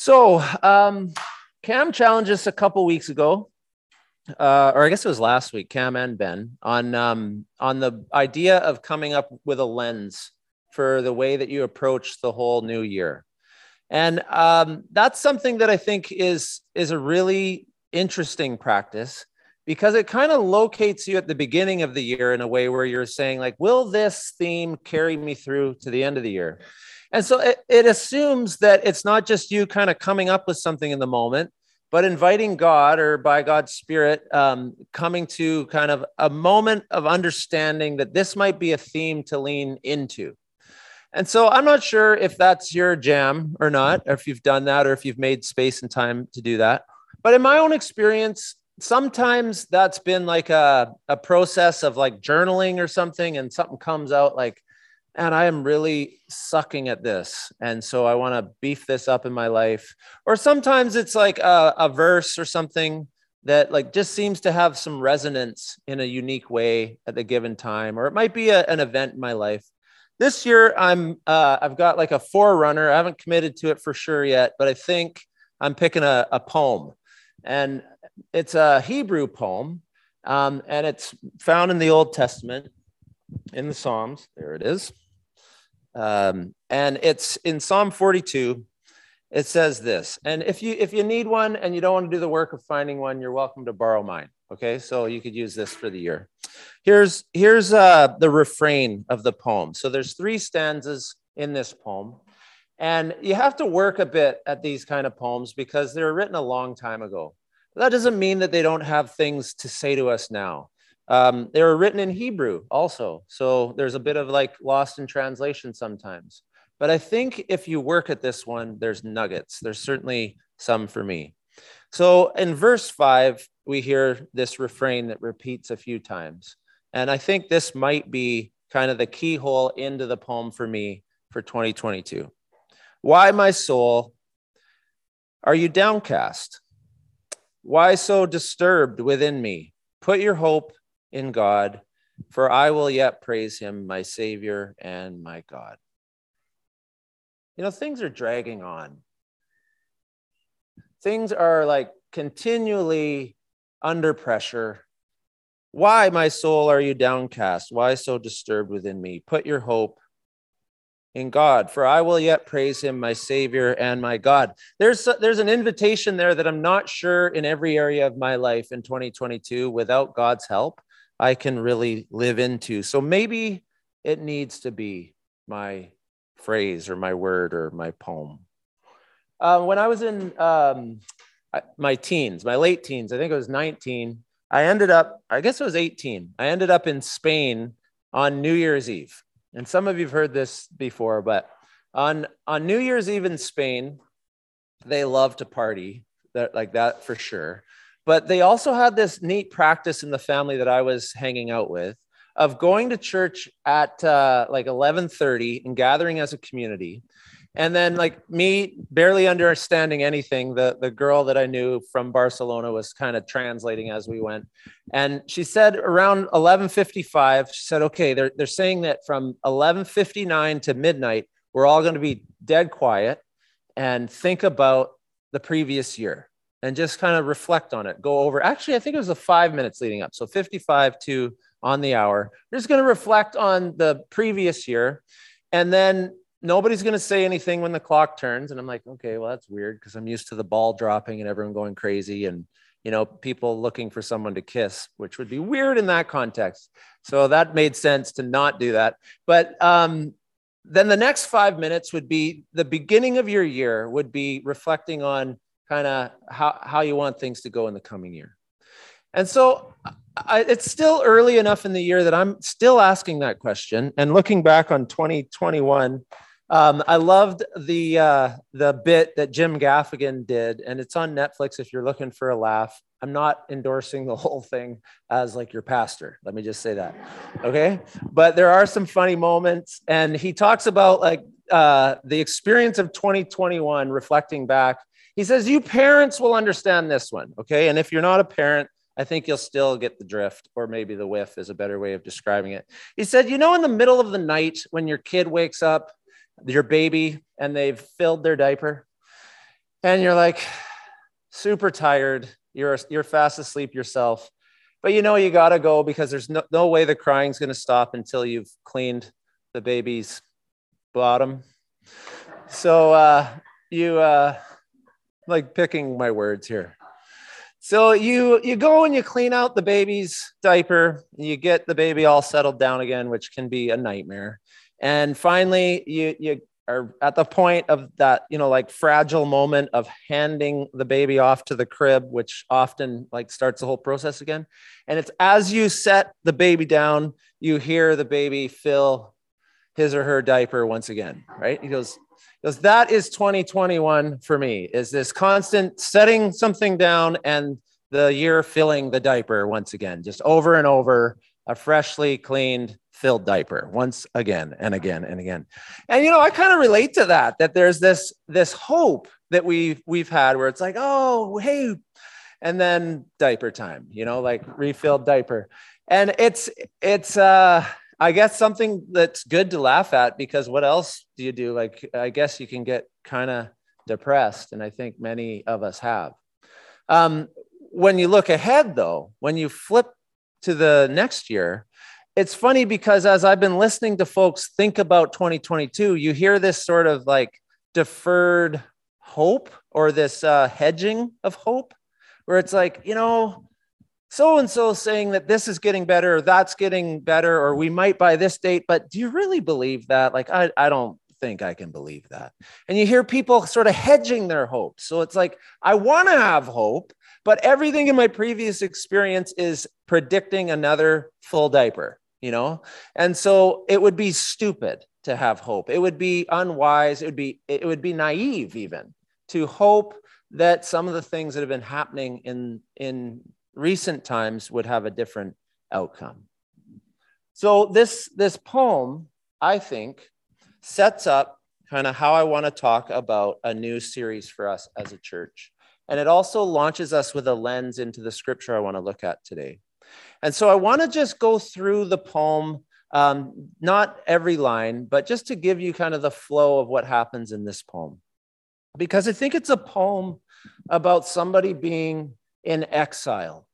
So, um, Cam challenged us a couple weeks ago, uh, or I guess it was last week, Cam and Ben, on um, on the idea of coming up with a lens for the way that you approach the whole new year, and um, that's something that I think is is a really interesting practice because it kind of locates you at the beginning of the year in a way where you're saying like, will this theme carry me through to the end of the year? And so it, it assumes that it's not just you kind of coming up with something in the moment, but inviting God or by God's Spirit um, coming to kind of a moment of understanding that this might be a theme to lean into. And so I'm not sure if that's your jam or not, or if you've done that, or if you've made space and time to do that. But in my own experience, sometimes that's been like a, a process of like journaling or something, and something comes out like, and I am really sucking at this. And so I want to beef this up in my life. Or sometimes it's like a, a, verse or something that like just seems to have some resonance in a unique way at the given time. Or it might be a, an event in my life. This year I'm uh, I've got like a forerunner. I haven't committed to it for sure yet, but I think I'm picking a, a poem. And it's a Hebrew poem. Um, and it's found in the Old Testament in the Psalms. There it is. Um, and it's in Psalm 42. It says this. And if you if you need one and you don't want to do the work of finding one, you're welcome to borrow mine. Okay, so you could use this for the year. Here's here's uh, the refrain of the poem. So there's three stanzas in this poem, and you have to work a bit at these kind of poems because they were written a long time ago. That doesn't mean that they don't have things to say to us now. Um, they were written in Hebrew also. So there's a bit of like lost in translation sometimes. But I think if you work at this one, there's nuggets. There's certainly some for me. So in verse five, we hear this refrain that repeats a few times. And I think this might be kind of the keyhole into the poem for me for 2022. Why, my soul, are you downcast? Why so disturbed within me? Put your hope in God, for I will yet praise him, my Savior and my God. You know, things are dragging on. Things are like continually under pressure. Why, my soul, are you downcast? Why so disturbed within me? Put your hope in God, for I will yet praise him, my Savior and my God. There's, there's an invitation there that I'm not sure in every area of my life in 2022 without God's help. I can really live into. So maybe it needs to be my phrase or my word or my poem. Uh, when I was in um, my teens, my late teens, I think it was 19, I ended up, I guess it was 18, I ended up in Spain on New Year's Eve. And some of you've heard this before, but on, on New Year's Eve in Spain, they love to party, that, like that for sure. But they also had this neat practice in the family that I was hanging out with of going to church at uh, like 11:30 and gathering as a community. And then like me barely understanding anything, the, the girl that I knew from Barcelona was kind of translating as we went. And she said around 11:55, she said, okay, they're, they're saying that from 11:59 to midnight, we're all going to be dead quiet and think about the previous year and just kind of reflect on it. Go over, actually, I think it was the five minutes leading up. So 55 to on the hour. We're just going to reflect on the previous year. And then nobody's going to say anything when the clock turns. And I'm like, okay, well, that's weird because I'm used to the ball dropping and everyone going crazy and, you know, people looking for someone to kiss, which would be weird in that context. So that made sense to not do that. But um, then the next five minutes would be the beginning of your year, would be reflecting on kind of how, how you want things to go in the coming year. And so I, it's still early enough in the year that I'm still asking that question. And looking back on 2021, um, I loved the uh, the bit that Jim Gaffigan did, and it's on Netflix if you're looking for a laugh. I'm not endorsing the whole thing as like your pastor. Let me just say that, okay? But there are some funny moments, and he talks about like uh, the experience of 2021, reflecting back he says, You parents will understand this one. Okay. And if you're not a parent, I think you'll still get the drift, or maybe the whiff is a better way of describing it. He said, You know, in the middle of the night when your kid wakes up, your baby, and they've filled their diaper, and you're like super tired. You're, you're fast asleep yourself, but you know you got to go because there's no, no way the crying's going to stop until you've cleaned the baby's bottom. So uh, you uh, like picking my words here. So you you go and you clean out the baby's diaper, you get the baby all settled down again, which can be a nightmare. And finally, you you are at the point of that you know like fragile moment of handing the baby off to the crib, which often like starts the whole process again. And it's as you set the baby down, you hear the baby fill his or her diaper once again. Right? He goes, because that is 2021 for me is this constant setting something down and the year filling the diaper once again just over and over a freshly cleaned filled diaper once again and again and again and you know i kind of relate to that that there's this this hope that we've we've had where it's like oh hey and then diaper time you know like refilled diaper and it's it's uh I guess something that's good to laugh at because what else do you do? Like, I guess you can get kind of depressed, and I think many of us have. Um, when you look ahead, though, when you flip to the next year, it's funny because as I've been listening to folks think about 2022, you hear this sort of like deferred hope or this uh, hedging of hope, where it's like, you know, so and so saying that this is getting better or that's getting better or we might by this date but do you really believe that? Like i, I don't think i can believe that. And you hear people sort of hedging their hopes. So it's like i want to have hope but everything in my previous experience is predicting another full diaper you know? And so it would be stupid to have hope. It would be unwise. It would be it would be naive even to hope that some of the things that have been happening in in recent times would have a different outcome. So this, this poem, I think, sets up kind of how I want to talk about a new series for us as a church. And it also launches us with a lens into the scripture I want to look at today. And so I want to just go through the poem, um, not every line, but just to give you kind of the flow of what happens in this poem. Because I think it's a poem about somebody being in exile.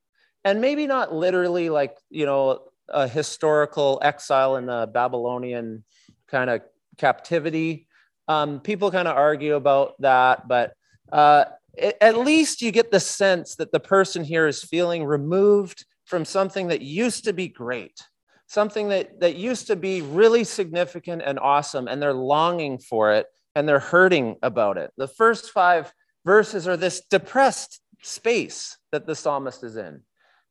And maybe not literally like, you know, a historical exile in the Babylonian kind of captivity. Um, people kind of argue about that, but uh, it, at least you get the sense that the person here is feeling removed from something that used to be great, something that, that used to be really significant and awesome, and they're longing for it and they're hurting about it. The first five verses are this depressed space that the psalmist is in.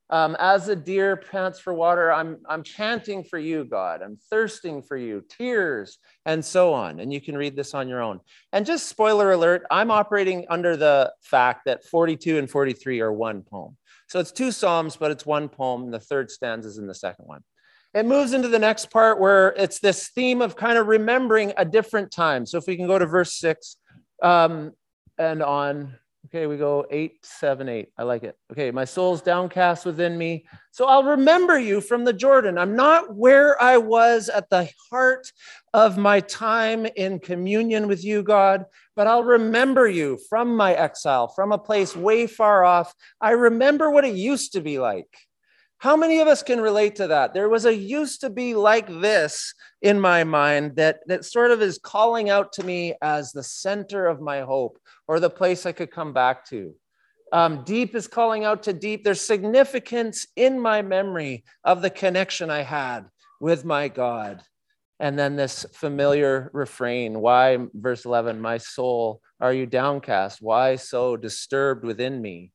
Um, as a deer pants for water, I'm, I'm chanting for you, God. I'm thirsting for you, tears, and so on. And you can read this on your own. And just spoiler alert, I'm operating under the fact that 42 and 43 are one poem. So it's two Psalms, but it's one poem. The third stanza is in the second one. It moves into the next part where it's this theme of kind of remembering a different time. So if we can go to verse six um, and on. Okay, we go eight, seven, eight. I like it. Okay, my soul's downcast within me. So I'll remember you from the Jordan. I'm not where I was at the heart of my time in communion with you, God, but I'll remember you from my exile, from a place way far off. I remember what it used to be like. How many of us can relate to that? There was a used to be like this in my mind that, that sort of is calling out to me as the center of my hope or the place I could come back to. Um, deep is calling out to deep. There's significance in my memory of the connection I had with my God. And then this familiar refrain why, verse 11, my soul, are you downcast? Why so disturbed within me?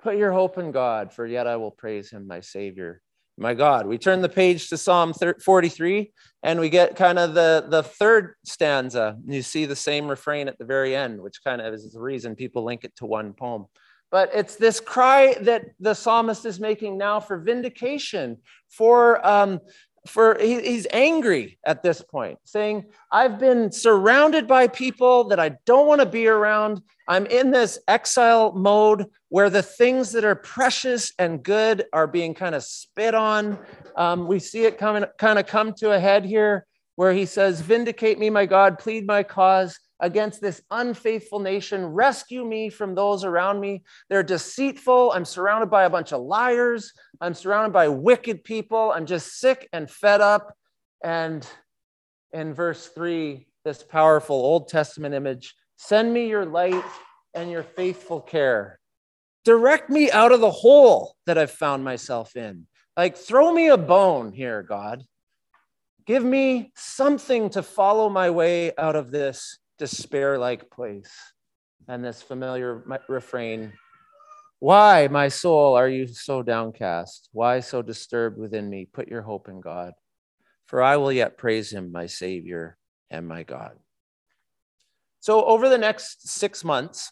Put your hope in God, for yet I will praise him, my Savior, my God. We turn the page to Psalm 43 and we get kind of the, the third stanza. You see the same refrain at the very end, which kind of is the reason people link it to one poem. But it's this cry that the psalmist is making now for vindication, for um, for he, he's angry at this point saying i've been surrounded by people that i don't want to be around. I'm in this exile mode where the things that are precious and good are being kind of spit on. Um, we see it coming kind of come to a head here where he says vindicate me my god. Plead my cause against this unfaithful nation. Rescue me from those around me. They're deceitful. I'm surrounded by a bunch of liars. I'm surrounded by wicked people. I'm just sick and fed up. And in verse three, this powerful Old Testament image send me your light and your faithful care. Direct me out of the hole that I've found myself in. Like, throw me a bone here, God. Give me something to follow my way out of this despair like place. And this familiar refrain Why, my soul, are you so downcast? Why so disturbed within me? Put your hope in God, for I will yet praise him, my Savior and my God. So, over the next six months,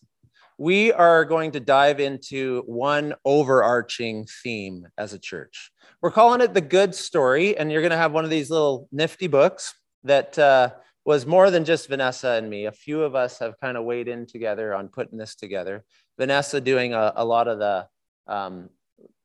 we are going to dive into one overarching theme as a church. We're calling it the good story, and you're going to have one of these little nifty books that uh, was more than just Vanessa and me. A few of us have kind of weighed in together on putting this together. Vanessa doing a, a lot of the um,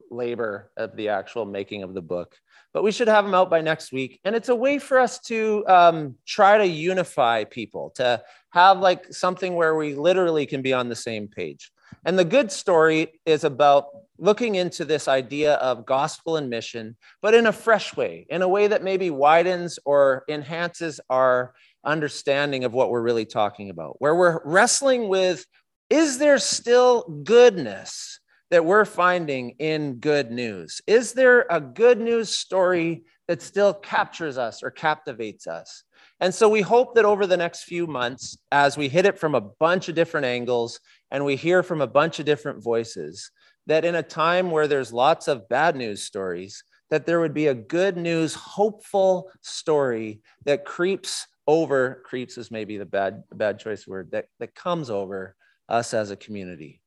labor of the actual making of the book but we should have them out by next week. And it's a way for us to um, try to unify people, to have like something where we literally can be on the same page. And the good story is about looking into this idea of gospel and mission, but in a fresh way, in a way that maybe widens or enhances our understanding of what we're really talking about, where we're wrestling with is there still goodness that we're finding in good news? Is there a good news story that still captures us or captivates us? And so we hope that over the next few months, as we hit it from a bunch of different angles and we hear from a bunch of different voices, that in a time where there's lots of bad news stories, that there would be a good news, hopeful story that creeps over, creeps is maybe the bad, bad choice word, that, that comes over us as a community.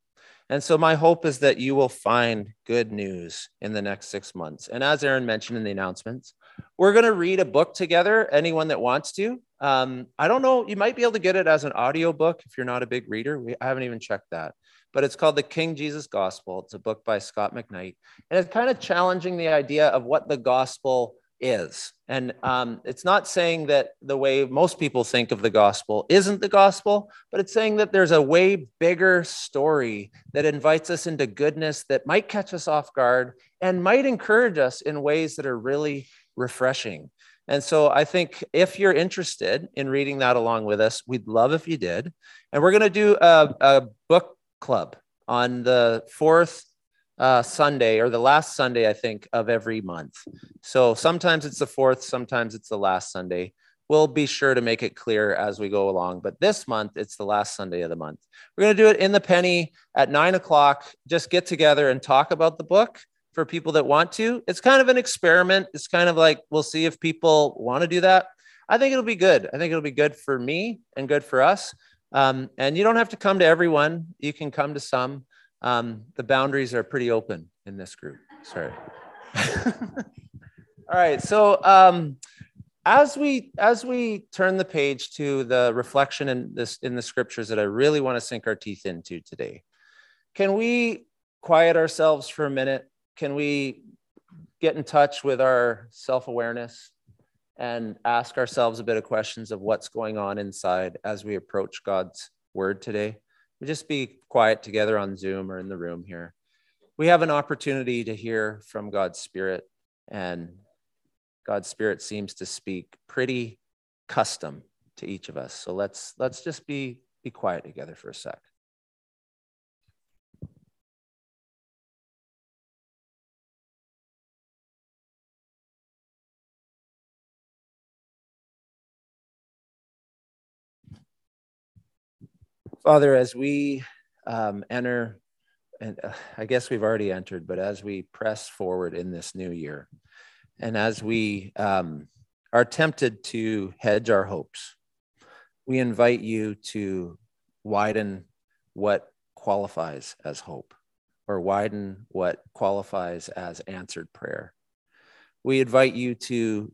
And so, my hope is that you will find good news in the next six months. And as Aaron mentioned in the announcements, we're going to read a book together, anyone that wants to. Um, I don't know, you might be able to get it as an audio book if you're not a big reader. We, I haven't even checked that. But it's called The King Jesus Gospel. It's a book by Scot McKnight. And it's kind of challenging the idea of what the gospel is. And um, it's not saying that the way most people think of the gospel isn't the gospel, but it's saying that there's a way bigger story that invites us into goodness that might catch us off guard and might encourage us in ways that are really refreshing. And so I think if you're interested in reading that along with us, we'd love if you did. And we're going to do a, a book club on the fourth uh, Sunday or the last Sunday, I think, of every month. So sometimes it's the fourth, sometimes it's the last Sunday. We'll be sure to make it clear as we go along. But this month, it's the last Sunday of the month. We're going to do it in the penny at nine o'clock. Just get together and talk about the book for people that want to. It's kind of an experiment. It's kind of like we'll see if people want to do that. I think it'll be good. I think it'll be good for me and good for us. Um, and you don't have to come to everyone, you can come to some. Um, the boundaries are pretty open in this group. Sorry. All right. So um, as we as we turn the page to the reflection in this in the scriptures that I really want to sink our teeth into today, can we quiet ourselves for a minute? Can we get in touch with our self awareness and ask ourselves a bit of questions of what's going on inside as we approach God's word today? We just be quiet together on Zoom or in the room here. We have an opportunity to hear from God's Spirit, and God's Spirit seems to speak pretty custom to each of us. So let's let's just be be quiet together for a sec. Father, as we um, enter, and uh, I guess we've already entered, but as we press forward in this new year, and as we um, are tempted to hedge our hopes, we invite you to widen what qualifies as hope or widen what qualifies as answered prayer. We invite you to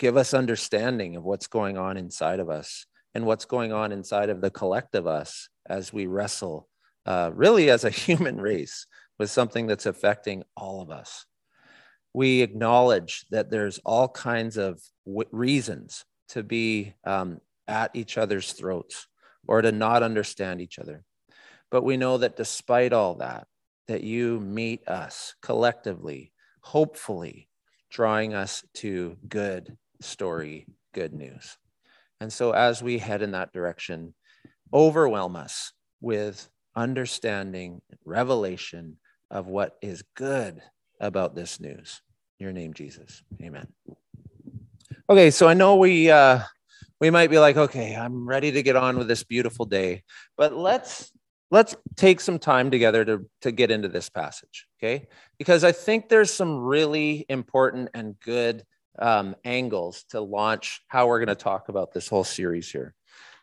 give us understanding of what's going on inside of us and what's going on inside of the collective us as we wrestle, uh, really as a human race, with something that's affecting all of us. We acknowledge that there's all kinds of w- reasons to be um, at each other's throats or to not understand each other. But we know that despite all that, that you meet us collectively, hopefully, drawing us to good story, good news. And so as we head in that direction, overwhelm us with understanding, revelation of what is good about this news. your name, Jesus. Amen. Okay, so I know we uh, we might be like, okay, I'm ready to get on with this beautiful day, but let's let's take some time together to to get into this passage, okay? Because I think there's some really important and good um, angles to launch how we're going to talk about this whole series here.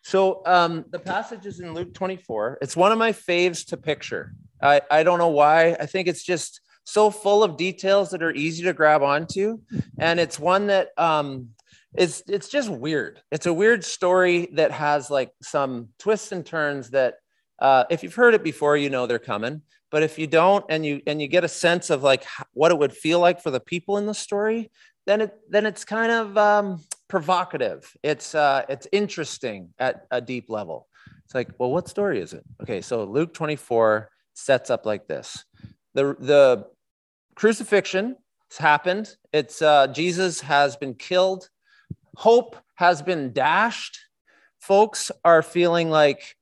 So um, the passage is in Luke 24. It's one of my faves to picture. I, I don't know why. I think it's just so full of details that are easy to grab onto. And it's one that um, it's it's just weird. It's a weird story that has like some twists and turns that uh, if you've heard it before, you know they're coming. But if you don't, and you and you get a sense of like what it would feel like for the people in the story, then it then it's kind of um, provocative. It's uh, it's interesting at a deep level. It's like, well, what story is it? Okay, so Luke 24 sets up like this: the the crucifixion has happened. It's uh, Jesus has been killed hope has been dashed. Folks are feeling like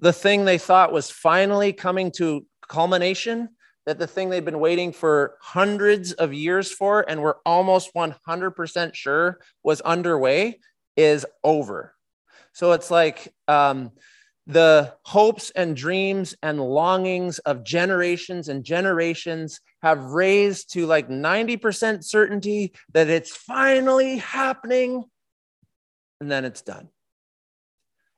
the thing they thought was finally coming to culmination, that the thing they've been waiting for hundreds of years for and we're almost 100% sure was underway, is over. So it's like um, the hopes and dreams and longings of generations and generations have raised to like 90% certainty that it's finally happening and then it's done.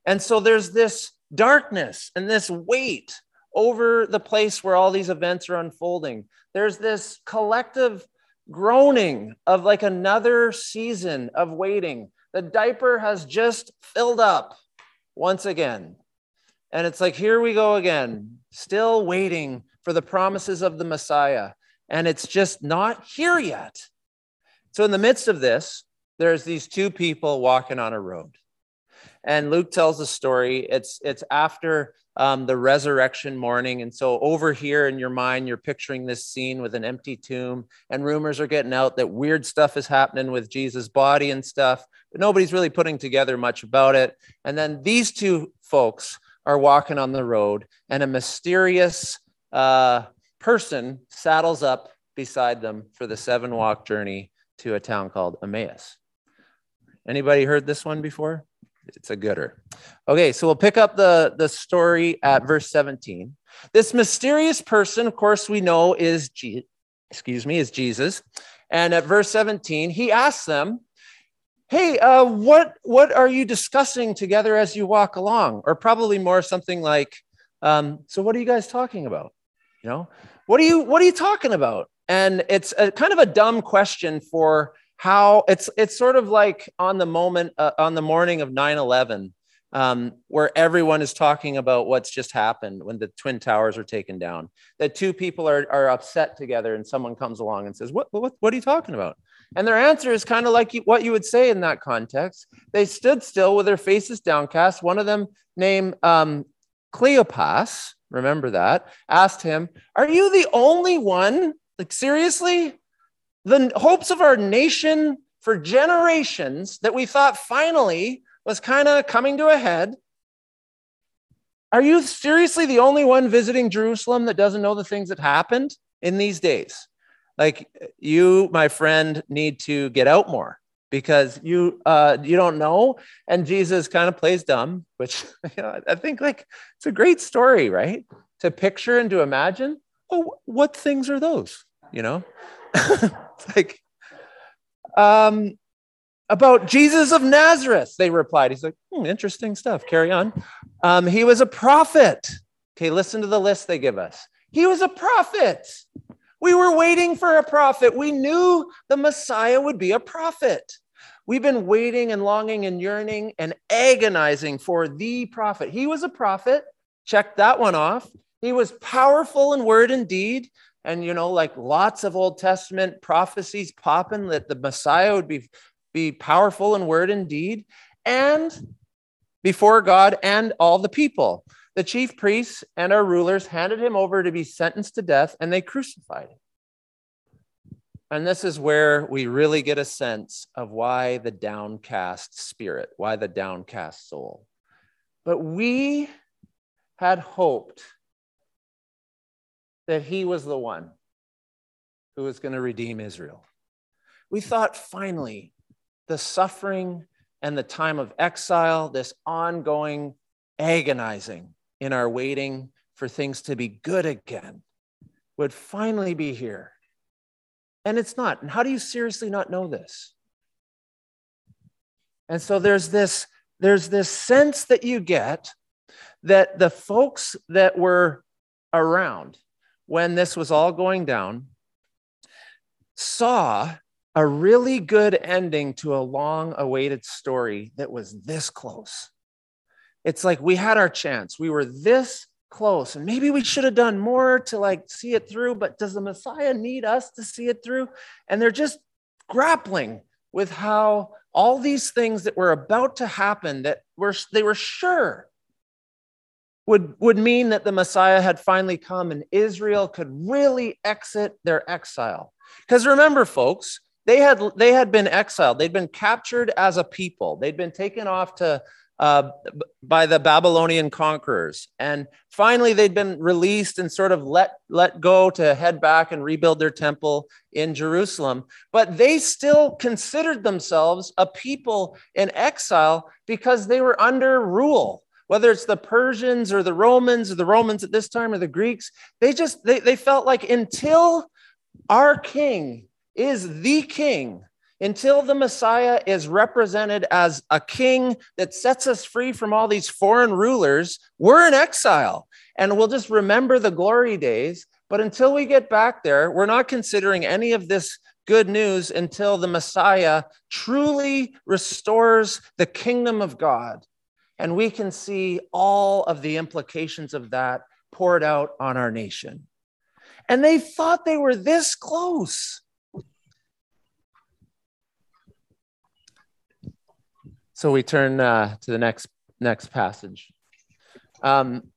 And so there's this darkness and this weight over the place where all these events are unfolding. There's this collective groaning of like another season of waiting. The diaper has just filled up once again. And it's like, here we go again, still waiting for the promises of the Messiah. And it's just not here yet. So, in the midst of this, there's these two people walking on a road. And Luke tells the story. It's it's after um, the resurrection morning, and so over here in your mind, you're picturing this scene with an empty tomb, and rumors are getting out that weird stuff is happening with Jesus' body and stuff, but nobody's really putting together much about it. And then these two folks are walking on the road, and a mysterious uh, person saddles up beside them for the seven walk journey to a town called Emmaus. Anybody heard this one before? It's a gooder. Okay, so we'll pick up the, the story at verse 17. This mysterious person, of course, we know is Je- excuse me, is Jesus. And at verse 17, he asks them, Hey, uh, what what are you discussing together as you walk along? Or probably more something like, um, so what are you guys talking about? You know, what are you what are you talking about? And it's a kind of a dumb question for how it's it's sort of like on the moment uh, on the morning of 9-11 um, where everyone is talking about what's just happened when the twin towers are taken down that two people are, are upset together and someone comes along and says what, what, what are you talking about? And their answer is kind of like what you would say in that context. They stood still with their faces downcast. One of them named um, cleopas remember that asked him are you the only one like seriously the hopes of our nation for generations that we thought finally was kind of coming to a head. Are you seriously the only one visiting Jerusalem that doesn't know the things that happened in these days? Like you, my friend, need to get out more because you uh, you don't know. And Jesus kind of plays dumb, which you know, I think like it's a great story, right? To picture and to imagine. Oh, what things are those? You know, like, um, about Jesus of Nazareth, they replied. He's like, hmm, interesting stuff. Carry on. Um, he was a prophet. Okay, listen to the list they give us. He was a prophet. We were waiting for a prophet. We knew the Messiah would be a prophet. We've been waiting and longing and yearning and agonizing for the prophet. He was a prophet. Check that one off. He was powerful in word and deed and you know like lots of old testament prophecies popping that the messiah would be be powerful in word and deed and before God and all the people. The chief priests and our rulers handed him over to be sentenced to death, and they crucified him. And this is where we really get a sense of why the downcast spirit, why the downcast soul. But we had hoped that he was the one who was going to redeem Israel. We thought finally the suffering and the time of exile, this ongoing agonizing in our waiting for things to be good again, would finally be here. And it's not. And how do you seriously not know this? And so there's this there's this sense that you get that the folks that were around when this was all going down saw a really good ending to a long awaited story that was this close. It's like we had our chance. We were this close and maybe we should have done more to like see it through, but does the Messiah need us to see it through? And they're just grappling with how all these things that were about to happen that were they were sure would, would mean that the Messiah had finally come and Israel could really exit their exile. Because remember, folks, they had they had been exiled. They'd been captured as a people. They'd been taken off to uh, by the babylonian conquerors. And finally they'd been released and sort of let let go to head back and rebuild their temple in jerusalem. But they still considered themselves a people in exile because they were under rule whether it's the persians or the romans or the romans at this time or the greeks they just they, they felt like until our king is the king until the Messiah is represented as a king that sets us free from all these foreign rulers, we're in exile. And we'll just remember the glory days. But until we get back there, we're not considering any of this good news until the Messiah truly restores the kingdom of God. And we can see all of the implications of that poured out on our nation. And they thought they were this close. So we turn uh, to the next next passage. Um,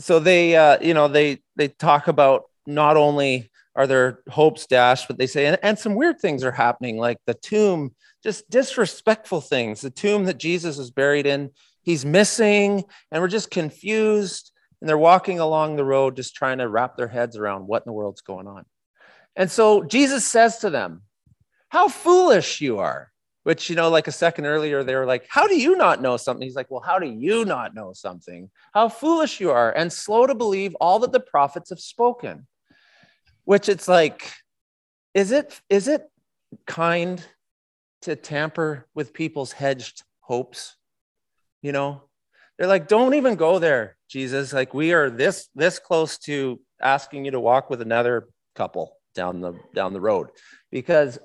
so they, uh, you know, they they talk about not only are their hopes dashed, but they say, and, and some weird things are happening, like the tomb, just disrespectful things. The tomb that Jesus is buried in, he's missing, and we're just confused. And they're walking along the road, just trying to wrap their heads around what in the world's going on. And so Jesus says to them, How foolish you are which you know like a second earlier they were like how do you not know something he's like well how do you not know something how foolish you are and slow to believe all that the prophets have spoken which it's like is it is it kind to tamper with people's hedged hopes you know they're like don't even go there jesus like we are this this close to asking you to walk with another couple down the down the road because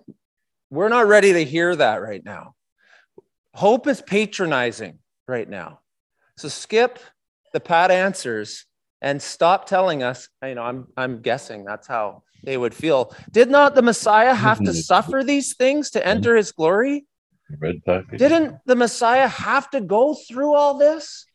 we're not ready to hear that right now. Hope is patronizing right now. So skip the pat answers and stop telling us, you know, I'm, I'm guessing that's how they would feel. Did not the Messiah have to suffer these things to enter his glory? Red Didn't the Messiah have to go through all this?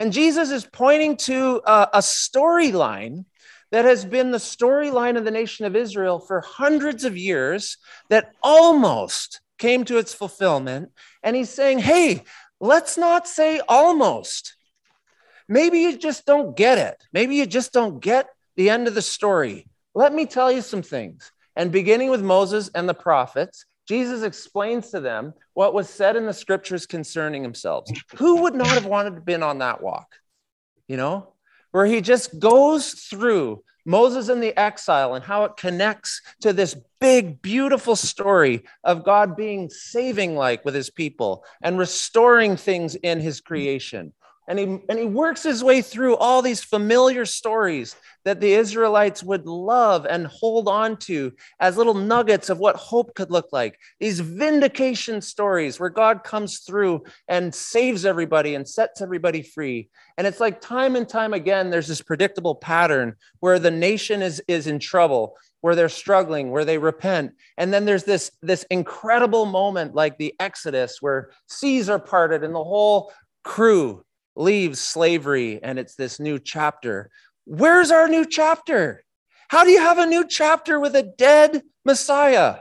And Jesus is pointing to a, a storyline that has been the storyline of the nation of Israel for hundreds of years that almost came to its fulfillment. And he's saying, hey, let's not say almost. Maybe you just don't get it. Maybe you just don't get the end of the story. Let me tell you some things. And beginning with Moses and the prophets, Jesus explains to them what was said in the scriptures concerning themselves. Who would not have wanted to have been on that walk? You know, where he just goes through Moses in the exile and how it connects to this big, beautiful story of God being saving like with his people and restoring things in his creation. And he, and he works his way through all these familiar stories that the Israelites would love and hold on to as little nuggets of what hope could look like. These vindication stories where God comes through and saves everybody and sets everybody free. And it's like time and time again, there's this predictable pattern where the nation is, is in trouble where they're struggling where they repent and then there's this this incredible moment like the exodus where seas are parted and the whole crew leaves slavery and it's this new chapter. Where's our new chapter? How do you have a new chapter with a dead Messiah?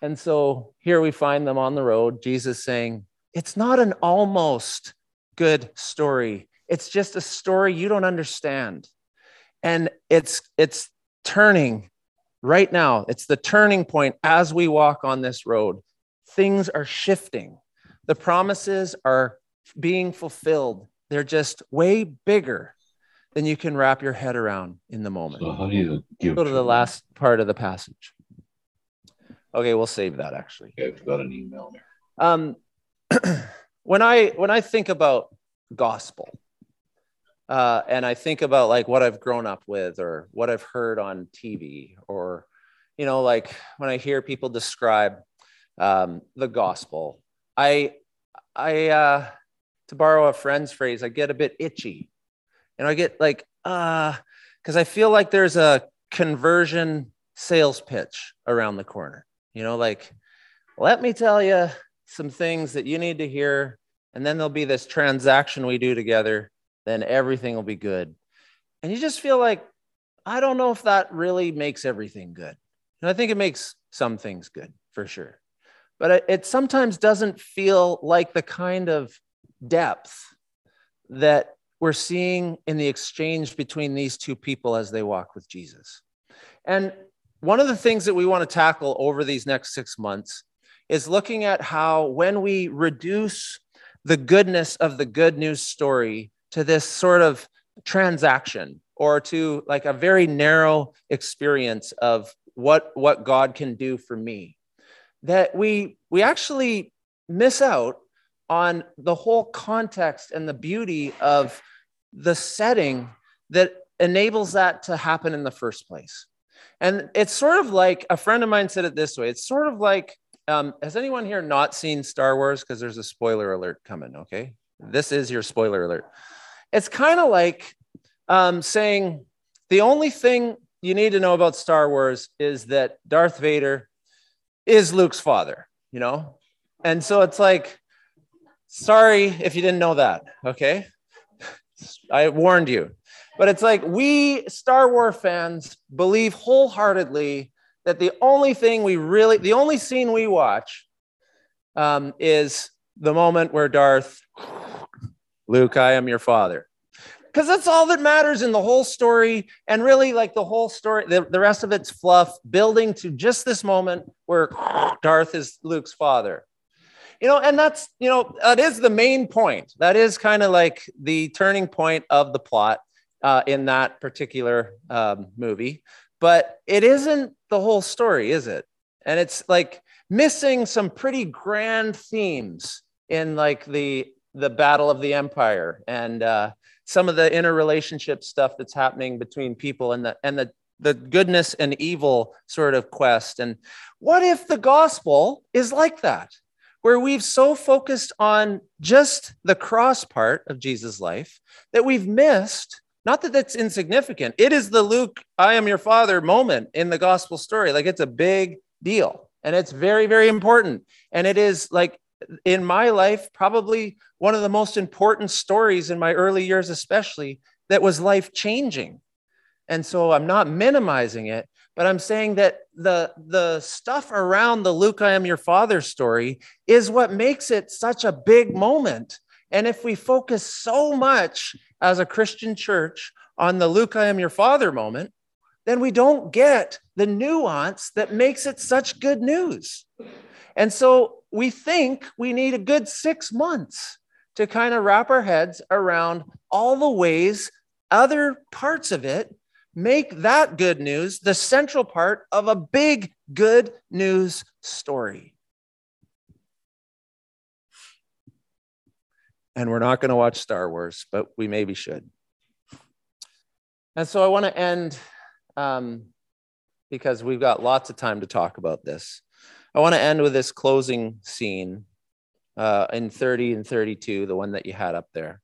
And so here we find them on the road, Jesus saying, It's not an almost good story. It's just a story you don't understand. And it's it's turning right now. It's the turning point as we walk on this road. Things are shifting. The promises are being fulfilled. They're just way bigger than you can wrap your head around in the moment. So how do you Go to the last part of the passage. Okay, we'll save that actually. Okay, I've got an email there. Um, when I when I think about gospel, uh, and I think about like what I've grown up with or what I've heard on TV, or you know, like when I hear people describe um, the gospel, I I uh, to borrow a friend's phrase, I get a bit itchy, and I get like uh, because I feel like there's a conversion sales pitch around the corner you know, like, let me tell you some things that you need to hear. And then there'll be this transaction we do together. Then everything will be good. And you just feel like, I don't know if that really makes everything good. And I think it makes some things good for sure. But it, sometimes doesn't feel like the kind of depth that we're seeing in the exchange between these two people as they walk with Jesus. And one of the things that we want to tackle over these next six months is looking at how when we reduce the goodness of the good news story to this sort of transaction or to like a very narrow experience of what what god can do for me that we we actually miss out on the whole context and the beauty of the setting that enables that to happen in the first place and it's sort of like a friend of mine said it this way it's sort of like um, has anyone here not seen Star Wars? Because there's a spoiler alert coming, okay? This is your spoiler alert. It's kind of like um, saying the only thing you need to know about Star Wars is that Darth Vader is Luke's father, you know? And so it's like, sorry if you didn't know that, okay? I warned you. But it's like we Star Wars fans believe wholeheartedly that the only thing we really, the only scene we watch um, is the moment where Darth, Luke, I am your father. Because that's all that matters in the whole story. And really, like the whole story, the, the rest of it's fluff, building to just this moment where Darth is Luke's father you know and that's you know that is the main point that is kind of like the turning point of the plot uh, in that particular um, movie, but it isn't the whole story, is it? And it's like missing some pretty grand themes in like the the battle of the empire and uh, some of the interrelationship stuff that's happening between people and the and the the goodness and evil sort of quest. And what if the gospel is like that? Where we've so focused on just the cross part of Jesus' life that we've missed not that that's insignificant. It is the Luke, I am your father moment in the gospel story. Like it's a big deal and it's very, very important. And it is like in my life, probably one of the most important stories in my early years, especially that was life changing. And so I'm not minimizing it, but I'm saying that the, the stuff around the Luke, I am your father story is what makes it such a big moment. And if we focus so much as a Christian church on the Luke, I am your father moment, then we don't get the nuance that makes it such good news. And so we think we need a good six months to kind of wrap our heads around all the ways other parts of it make that good news the central part of a big good news story. and we're not going to watch Star Wars, but we maybe should. And so I want to end um, because we've got lots of time to talk about this. I want to end with this closing scene uh, in 30 and 32, the one that you had up there.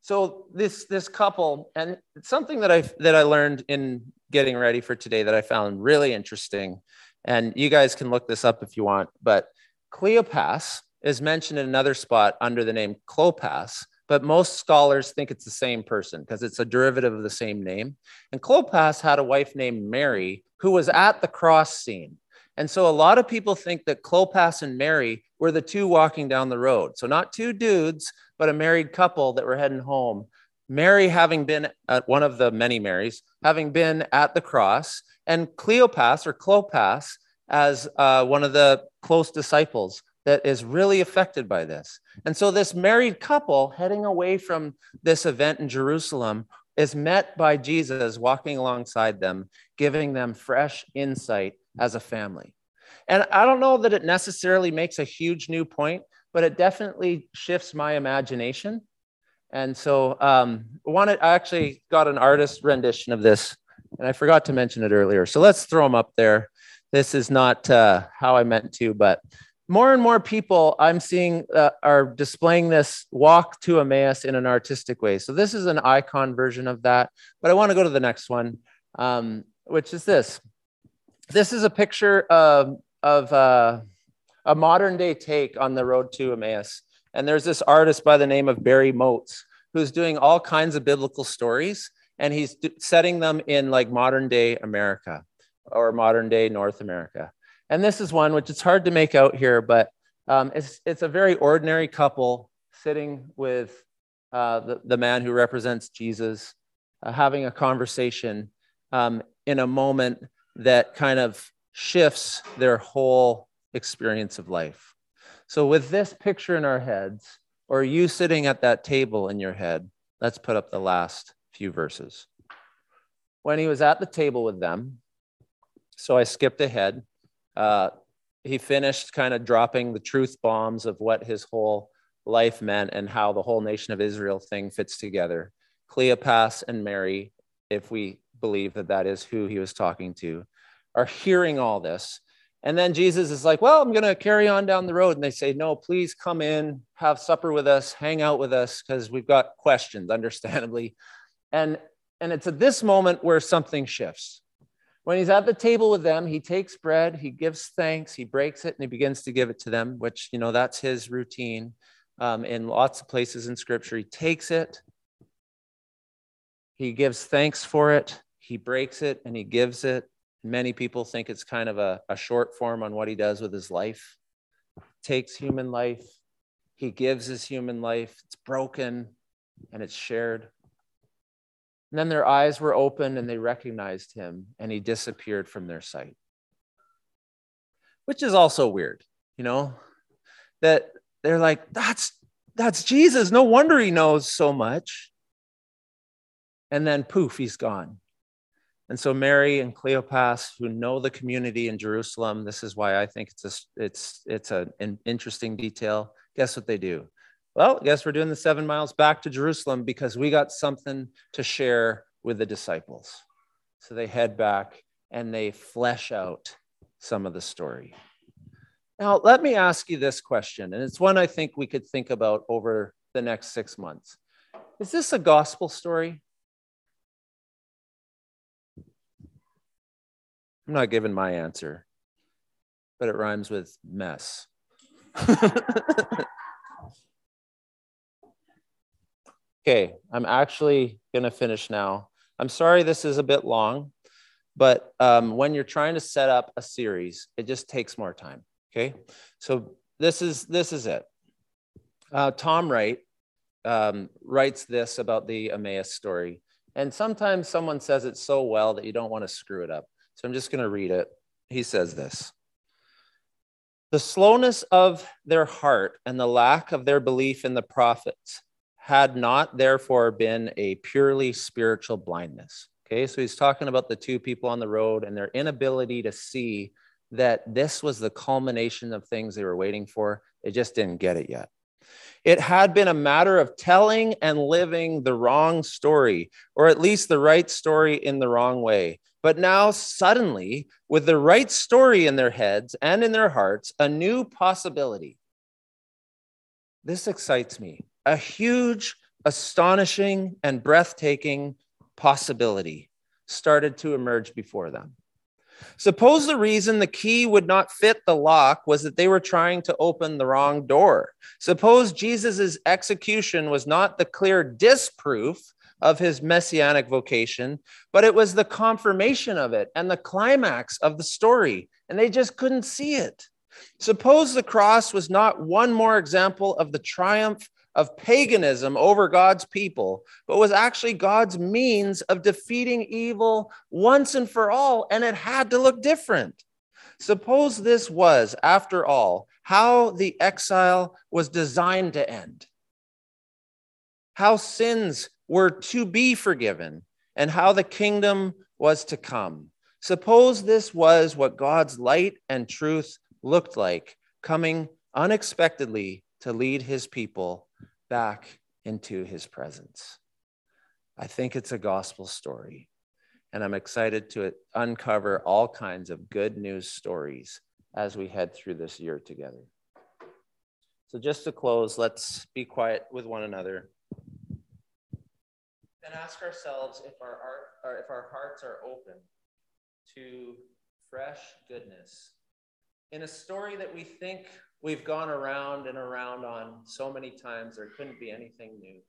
So this this couple, and something that I that I learned in getting ready for today that I found really interesting And you guys can look this up if you want, but Cleopas is mentioned in another spot under the name Clopas, but most scholars think it's the same person because it's a derivative of the same name. And Clopas had a wife named Mary who was at the cross scene. And so a lot of people think that Clopas and Mary were the two walking down the road. So not two dudes, but a married couple that were heading home. Mary having been at one of the many Marys, having been at the cross, and Cleopas or Clopas as uh, one of the close disciples that is really affected by this. And so, this married couple heading away from this event in Jerusalem is met by Jesus walking alongside them, giving them fresh insight as a family. And I don't know that it necessarily makes a huge new point, but it definitely shifts my imagination. And so, um, wanted, I actually got an artist rendition of this, and I forgot to mention it earlier. So let's throw them up there. This is not uh, how I meant to, but more and more people I'm seeing uh, are displaying this walk to Emmaus in an artistic way. So this is an icon version of that, but I want to go to the next one, um, which is this. This is a picture of, of uh, a modern day take on the road to Emmaus. And there's this artist by the name of Barry Moats who's doing all kinds of biblical stories and he's setting them in like modern day America or modern day North America. And this is one which it's hard to make out here, but um, it's, it's a very ordinary couple sitting with uh, the, the man who represents Jesus, uh, having a conversation um, in a moment that kind of shifts their whole experience of life. So, with this picture in our heads, or you sitting at that table in your head, let's put up the last few verses. When he was at the table with them, so I skipped ahead. Uh, he finished kind of dropping the truth bombs of what his whole life meant and how the whole nation of Israel thing fits together. Cleopas and Mary, if we believe that that is who he was talking to, are hearing all this. And then Jesus is like, Well, I'm going to carry on down the road. And they say, No, please come in, have supper with us, hang out with us, because we've got questions, understandably. And, and it's at this moment where something shifts. When he's at the table with them, he takes bread, he gives thanks, he breaks it, and he begins to give it to them, which, you know, that's his routine um, in lots of places in scripture. He takes it, he gives thanks for it, he breaks it, and he gives it. Many people think it's kind of a, a short form on what he does with his life. Takes human life, he gives his human life, it's broken, and it's shared. And then their eyes were opened and they recognized him, and he disappeared from their sight. Which is also weird, you know, that they're like, that's that's Jesus. No wonder he knows so much. And then poof, he's gone. And so Mary and Cleopas, who know the community in Jerusalem, this is why I think it's a, it's it's a, an interesting detail. Guess what they do? Well, guess we're doing the seven miles back to Jerusalem because we got something to share with the disciples. So they head back and they flesh out some of the story. Now, let me ask you this question, and it's one I think we could think about over the next six months. Is this a gospel story? I'm not giving my answer, but it rhymes with mess. Okay, I'm actually going to finish now. I'm sorry this is a bit long, but um, when you're trying to set up a series, it just takes more time. Okay, so this is this is it. Uh, Tom Wright um, writes this about the Emmaus story, and sometimes someone says it so well that you don't want to screw it up. So I'm just going to read it. He says this. The slowness of their heart and the lack of their belief in the prophets had not therefore been a purely spiritual blindness. Okay, so he's talking about the two people on the road and their inability to see that this was the culmination of things they were waiting for. They just didn't get it yet. It had been a matter of telling and living the wrong story, or at least the right story in the wrong way. But now, suddenly, with the right story in their heads and in their hearts, a new possibility. This excites me a huge, astonishing, and breathtaking possibility started to emerge before them. Suppose the reason the key would not fit the lock was that they were trying to open the wrong door. Suppose Jesus' execution was not the clear disproof of his messianic vocation, but it was the confirmation of it and the climax of the story, and they just couldn't see it. Suppose the cross was not one more example of the triumph of paganism over God's people, but was actually God's means of defeating evil once and for all, and it had to look different. Suppose this was, after all, how the exile was designed to end, how sins were to be forgiven, and how the kingdom was to come. Suppose this was what God's light and truth looked like, coming unexpectedly to lead his people back into his presence. I think it's a gospel story, and I'm excited to uncover all kinds of good news stories as we head through this year together. So, just to close, let's be quiet with one another and ask ourselves if our, if our hearts are open to fresh goodness in a story that we think we've gone around and around on so many times, there couldn't be anything new.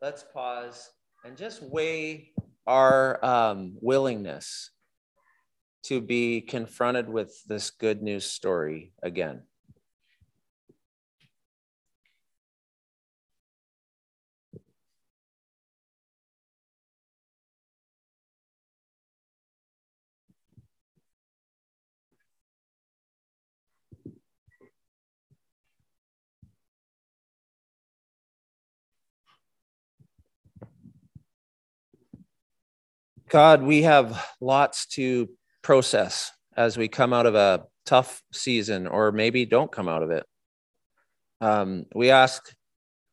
Let's pause and just weigh our um, willingness to be confronted with this good news story again. God, we have lots to process as we come out of a tough season or maybe don't come out of it. Um, we ask,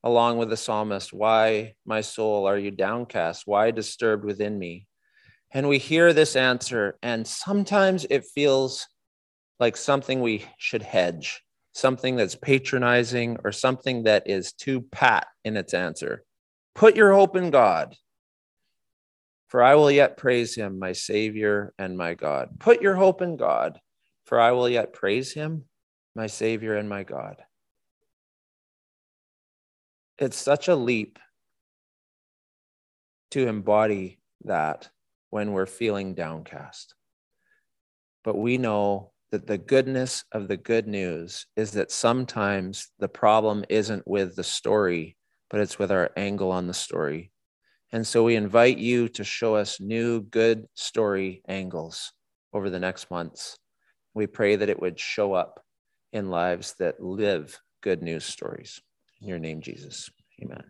along with the psalmist, Why, my soul, are you downcast? Why disturbed within me? And we hear this answer, and sometimes it feels like something we should hedge, something that's patronizing, or something that is too pat in its answer. Put your hope in God. For I will yet praise him, my Savior and my God. Put your hope in God, for I will yet praise him, my Savior and my God. It's such a leap to embody that when we're feeling downcast. But we know that the goodness of the good news is that sometimes the problem isn't with the story, but it's with our angle on the story. And so we invite you to show us new good story angles over the next months. We pray that it would show up in lives that live good news stories. In your name, Jesus. Amen.